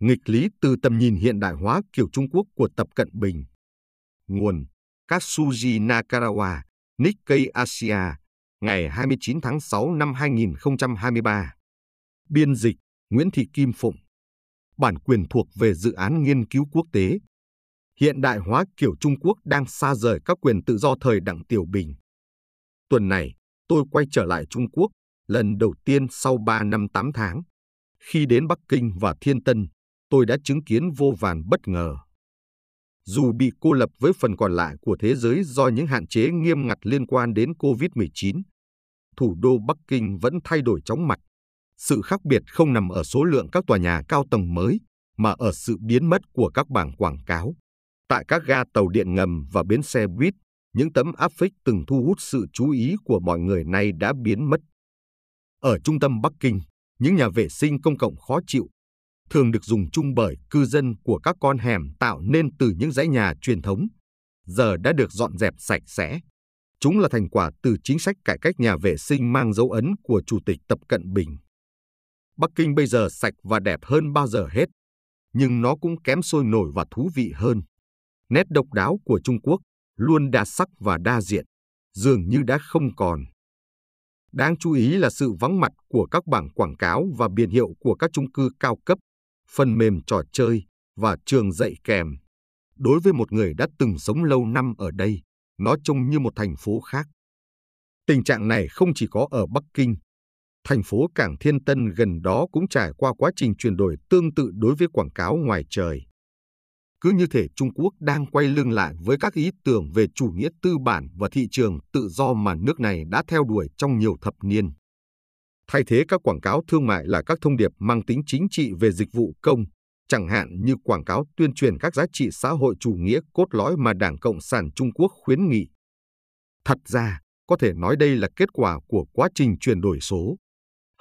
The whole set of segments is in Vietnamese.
Nghịch lý từ tầm nhìn hiện đại hóa kiểu Trung Quốc của Tập Cận Bình. Nguồn Katsuji Nakarawa, Nikkei Asia, ngày 29 tháng 6 năm 2023. Biên dịch Nguyễn Thị Kim Phụng. Bản quyền thuộc về dự án nghiên cứu quốc tế. Hiện đại hóa kiểu Trung Quốc đang xa rời các quyền tự do thời Đặng Tiểu Bình. Tuần này, tôi quay trở lại Trung Quốc lần đầu tiên sau 3 năm 8 tháng. Khi đến Bắc Kinh và Thiên Tân, tôi đã chứng kiến vô vàn bất ngờ. Dù bị cô lập với phần còn lại của thế giới do những hạn chế nghiêm ngặt liên quan đến COVID-19, thủ đô Bắc Kinh vẫn thay đổi chóng mặt. Sự khác biệt không nằm ở số lượng các tòa nhà cao tầng mới, mà ở sự biến mất của các bảng quảng cáo. Tại các ga tàu điện ngầm và bến xe buýt, những tấm áp phích từng thu hút sự chú ý của mọi người nay đã biến mất. Ở trung tâm Bắc Kinh, những nhà vệ sinh công cộng khó chịu, thường được dùng chung bởi cư dân của các con hẻm tạo nên từ những dãy nhà truyền thống, giờ đã được dọn dẹp sạch sẽ. Chúng là thành quả từ chính sách cải cách nhà vệ sinh mang dấu ấn của Chủ tịch Tập Cận Bình. Bắc Kinh bây giờ sạch và đẹp hơn bao giờ hết, nhưng nó cũng kém sôi nổi và thú vị hơn. Nét độc đáo của Trung Quốc luôn đa sắc và đa diện, dường như đã không còn. Đáng chú ý là sự vắng mặt của các bảng quảng cáo và biển hiệu của các chung cư cao cấp, phần mềm trò chơi và trường dạy kèm. Đối với một người đã từng sống lâu năm ở đây, nó trông như một thành phố khác. Tình trạng này không chỉ có ở Bắc Kinh. Thành phố Cảng Thiên Tân gần đó cũng trải qua quá trình chuyển đổi tương tự đối với quảng cáo ngoài trời. Cứ như thể Trung Quốc đang quay lưng lại với các ý tưởng về chủ nghĩa tư bản và thị trường tự do mà nước này đã theo đuổi trong nhiều thập niên. Thay thế các quảng cáo thương mại là các thông điệp mang tính chính trị về dịch vụ công, chẳng hạn như quảng cáo tuyên truyền các giá trị xã hội chủ nghĩa cốt lõi mà Đảng Cộng sản Trung Quốc khuyến nghị. Thật ra, có thể nói đây là kết quả của quá trình chuyển đổi số.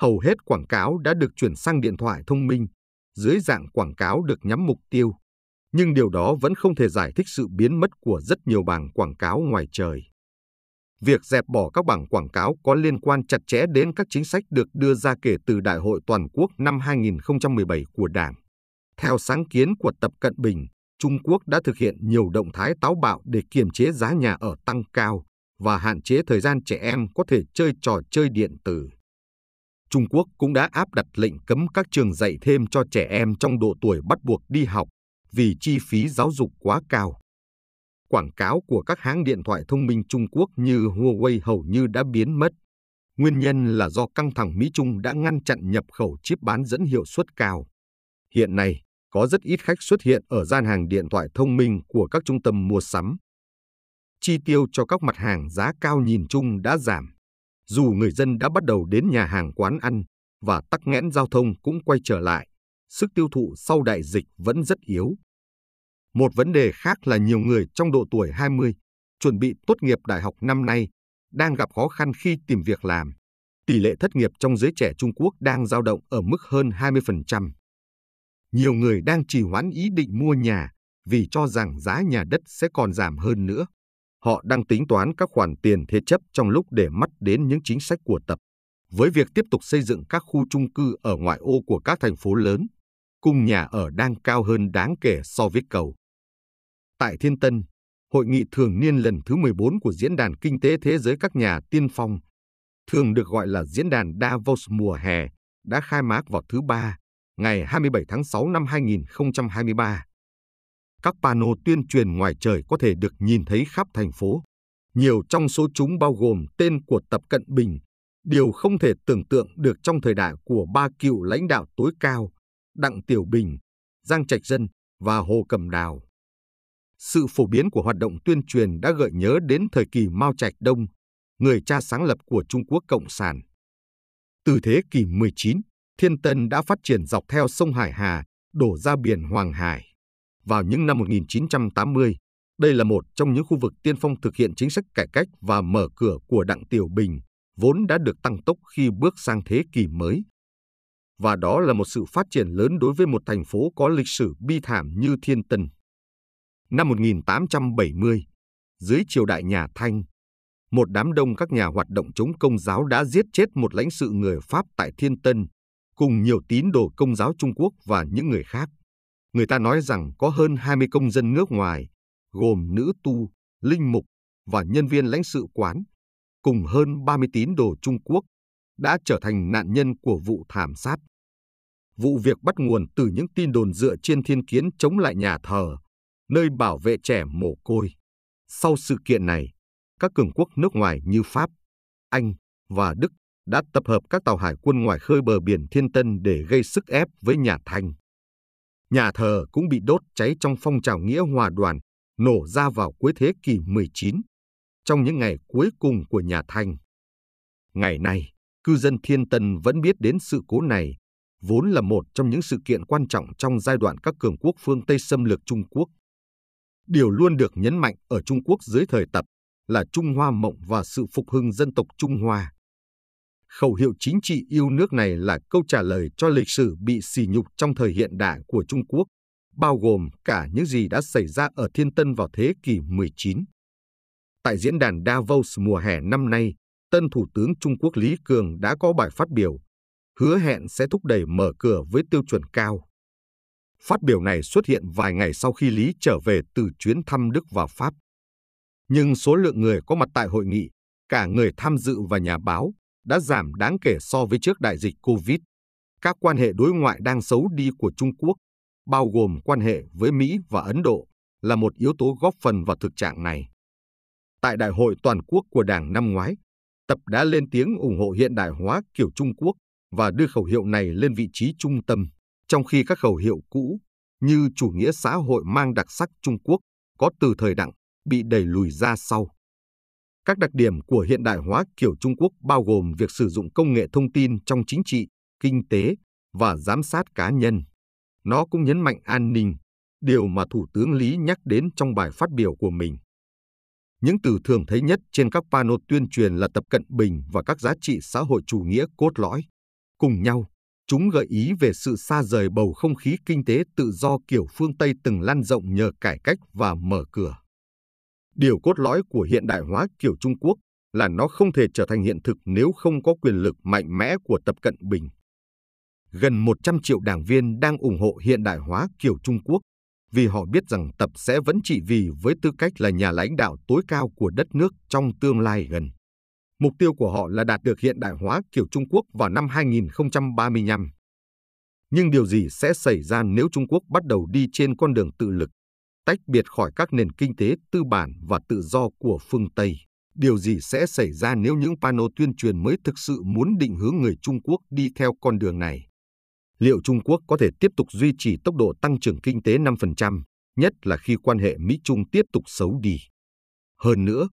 Hầu hết quảng cáo đã được chuyển sang điện thoại thông minh, dưới dạng quảng cáo được nhắm mục tiêu. Nhưng điều đó vẫn không thể giải thích sự biến mất của rất nhiều bảng quảng cáo ngoài trời. Việc dẹp bỏ các bảng quảng cáo có liên quan chặt chẽ đến các chính sách được đưa ra kể từ Đại hội Toàn quốc năm 2017 của Đảng. Theo sáng kiến của Tập Cận Bình, Trung Quốc đã thực hiện nhiều động thái táo bạo để kiềm chế giá nhà ở tăng cao và hạn chế thời gian trẻ em có thể chơi trò chơi điện tử. Trung Quốc cũng đã áp đặt lệnh cấm các trường dạy thêm cho trẻ em trong độ tuổi bắt buộc đi học vì chi phí giáo dục quá cao. Quảng cáo của các hãng điện thoại thông minh Trung Quốc như Huawei hầu như đã biến mất. Nguyên nhân là do căng thẳng Mỹ-Trung đã ngăn chặn nhập khẩu chip bán dẫn hiệu suất cao. Hiện nay, có rất ít khách xuất hiện ở gian hàng điện thoại thông minh của các trung tâm mua sắm. Chi tiêu cho các mặt hàng giá cao nhìn chung đã giảm. Dù người dân đã bắt đầu đến nhà hàng quán ăn và tắc nghẽn giao thông cũng quay trở lại, sức tiêu thụ sau đại dịch vẫn rất yếu. Một vấn đề khác là nhiều người trong độ tuổi 20, chuẩn bị tốt nghiệp đại học năm nay, đang gặp khó khăn khi tìm việc làm. Tỷ lệ thất nghiệp trong giới trẻ Trung Quốc đang dao động ở mức hơn 20%. Nhiều người đang trì hoãn ý định mua nhà vì cho rằng giá nhà đất sẽ còn giảm hơn nữa. Họ đang tính toán các khoản tiền thế chấp trong lúc để mắt đến những chính sách của tập. Với việc tiếp tục xây dựng các khu chung cư ở ngoại ô của các thành phố lớn, cung nhà ở đang cao hơn đáng kể so với cầu. Tại Thiên Tân, hội nghị thường niên lần thứ 14 của Diễn đàn Kinh tế Thế giới các nhà tiên phong, thường được gọi là Diễn đàn Davos mùa hè, đã khai mạc vào thứ Ba, ngày 27 tháng 6 năm 2023. Các pano tuyên truyền ngoài trời có thể được nhìn thấy khắp thành phố. Nhiều trong số chúng bao gồm tên của Tập Cận Bình, điều không thể tưởng tượng được trong thời đại của ba cựu lãnh đạo tối cao, Đặng Tiểu Bình, Giang Trạch Dân và Hồ Cẩm Đào. Sự phổ biến của hoạt động tuyên truyền đã gợi nhớ đến thời kỳ Mao Trạch Đông, người cha sáng lập của Trung Quốc Cộng sản. Từ thế kỷ 19, Thiên Tân đã phát triển dọc theo sông Hải Hà, đổ ra biển Hoàng Hải. Vào những năm 1980, đây là một trong những khu vực tiên phong thực hiện chính sách cải cách và mở cửa của Đặng Tiểu Bình, vốn đã được tăng tốc khi bước sang thế kỷ mới. Và đó là một sự phát triển lớn đối với một thành phố có lịch sử bi thảm như Thiên Tân. Năm 1870, dưới triều đại nhà Thanh, một đám đông các nhà hoạt động chống công giáo đã giết chết một lãnh sự người Pháp tại Thiên Tân, cùng nhiều tín đồ công giáo Trung Quốc và những người khác. người ta nói rằng có hơn 20 công dân nước ngoài, gồm nữ tu, linh mục và nhân viên lãnh sự quán, cùng hơn 30 tín đồ Trung Quốc, đã trở thành nạn nhân của vụ thảm sát. Vụ việc bắt nguồn từ những tin đồn dựa trên thiên kiến chống lại nhà thờ, nơi bảo vệ trẻ mồ côi. Sau sự kiện này, các cường quốc nước ngoài như Pháp, Anh và Đức đã tập hợp các tàu hải quân ngoài khơi bờ biển Thiên Tân để gây sức ép với nhà Thanh. Nhà thờ cũng bị đốt cháy trong phong trào nghĩa hòa đoàn nổ ra vào cuối thế kỷ 19, trong những ngày cuối cùng của nhà Thanh. Ngày nay, cư dân Thiên Tân vẫn biết đến sự cố này, vốn là một trong những sự kiện quan trọng trong giai đoạn các cường quốc phương Tây xâm lược Trung Quốc. Điều luôn được nhấn mạnh ở Trung Quốc dưới thời tập là Trung Hoa mộng và sự phục hưng dân tộc Trung Hoa. Khẩu hiệu chính trị yêu nước này là câu trả lời cho lịch sử bị sỉ nhục trong thời hiện đại của Trung Quốc, bao gồm cả những gì đã xảy ra ở Thiên Tân vào thế kỷ 19. Tại diễn đàn Davos mùa hè năm nay, tân Thủ tướng Trung Quốc Lý Cường đã có bài phát biểu, hứa hẹn sẽ thúc đẩy mở cửa với tiêu chuẩn cao. Phát biểu này xuất hiện vài ngày sau khi Lý trở về từ chuyến thăm Đức và Pháp. Nhưng số lượng người có mặt tại hội nghị, cả người tham dự và nhà báo, đã giảm đáng kể so với trước đại dịch COVID. Các quan hệ đối ngoại đang xấu đi của Trung Quốc, bao gồm quan hệ với Mỹ và Ấn Độ, là một yếu tố góp phần vào thực trạng này. Tại Đại hội Toàn quốc của Đảng năm ngoái, Tập đã lên tiếng ủng hộ hiện đại hóa kiểu Trung Quốc và đưa khẩu hiệu này lên vị trí trung tâm, trong khi các khẩu hiệu cũ như chủ nghĩa xã hội mang đặc sắc Trung Quốc có từ thời đặng bị đẩy lùi ra sau. Các đặc điểm của hiện đại hóa kiểu Trung Quốc bao gồm việc sử dụng công nghệ thông tin trong chính trị, kinh tế và giám sát cá nhân. Nó cũng nhấn mạnh an ninh, điều mà Thủ tướng Lý nhắc đến trong bài phát biểu của mình. Những từ thường thấy nhất trên các pano tuyên truyền là tập cận bình và các giá trị xã hội chủ nghĩa cốt lõi. Cùng nhau, chúng gợi ý về sự xa rời bầu không khí kinh tế tự do kiểu phương Tây từng lan rộng nhờ cải cách và mở cửa. Điều cốt lõi của hiện đại hóa kiểu Trung Quốc là nó không thể trở thành hiện thực nếu không có quyền lực mạnh mẽ của Tập Cận Bình. Gần 100 triệu đảng viên đang ủng hộ hiện đại hóa kiểu Trung Quốc vì họ biết rằng Tập sẽ vẫn trị vì với tư cách là nhà lãnh đạo tối cao của đất nước trong tương lai gần. Mục tiêu của họ là đạt được hiện đại hóa kiểu Trung Quốc vào năm 2035. Nhưng điều gì sẽ xảy ra nếu Trung Quốc bắt đầu đi trên con đường tự lực, tách biệt khỏi các nền kinh tế tư bản và tự do của phương Tây? Điều gì sẽ xảy ra nếu những pano tuyên truyền mới thực sự muốn định hướng người Trung Quốc đi theo con đường này? Liệu Trung Quốc có thể tiếp tục duy trì tốc độ tăng trưởng kinh tế 5%, nhất là khi quan hệ Mỹ-Trung tiếp tục xấu đi? Hơn nữa,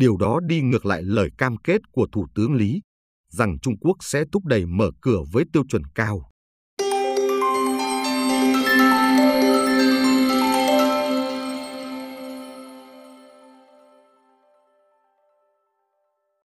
điều đó đi ngược lại lời cam kết của Thủ tướng Lý, rằng Trung Quốc sẽ thúc đẩy mở cửa với tiêu chuẩn cao.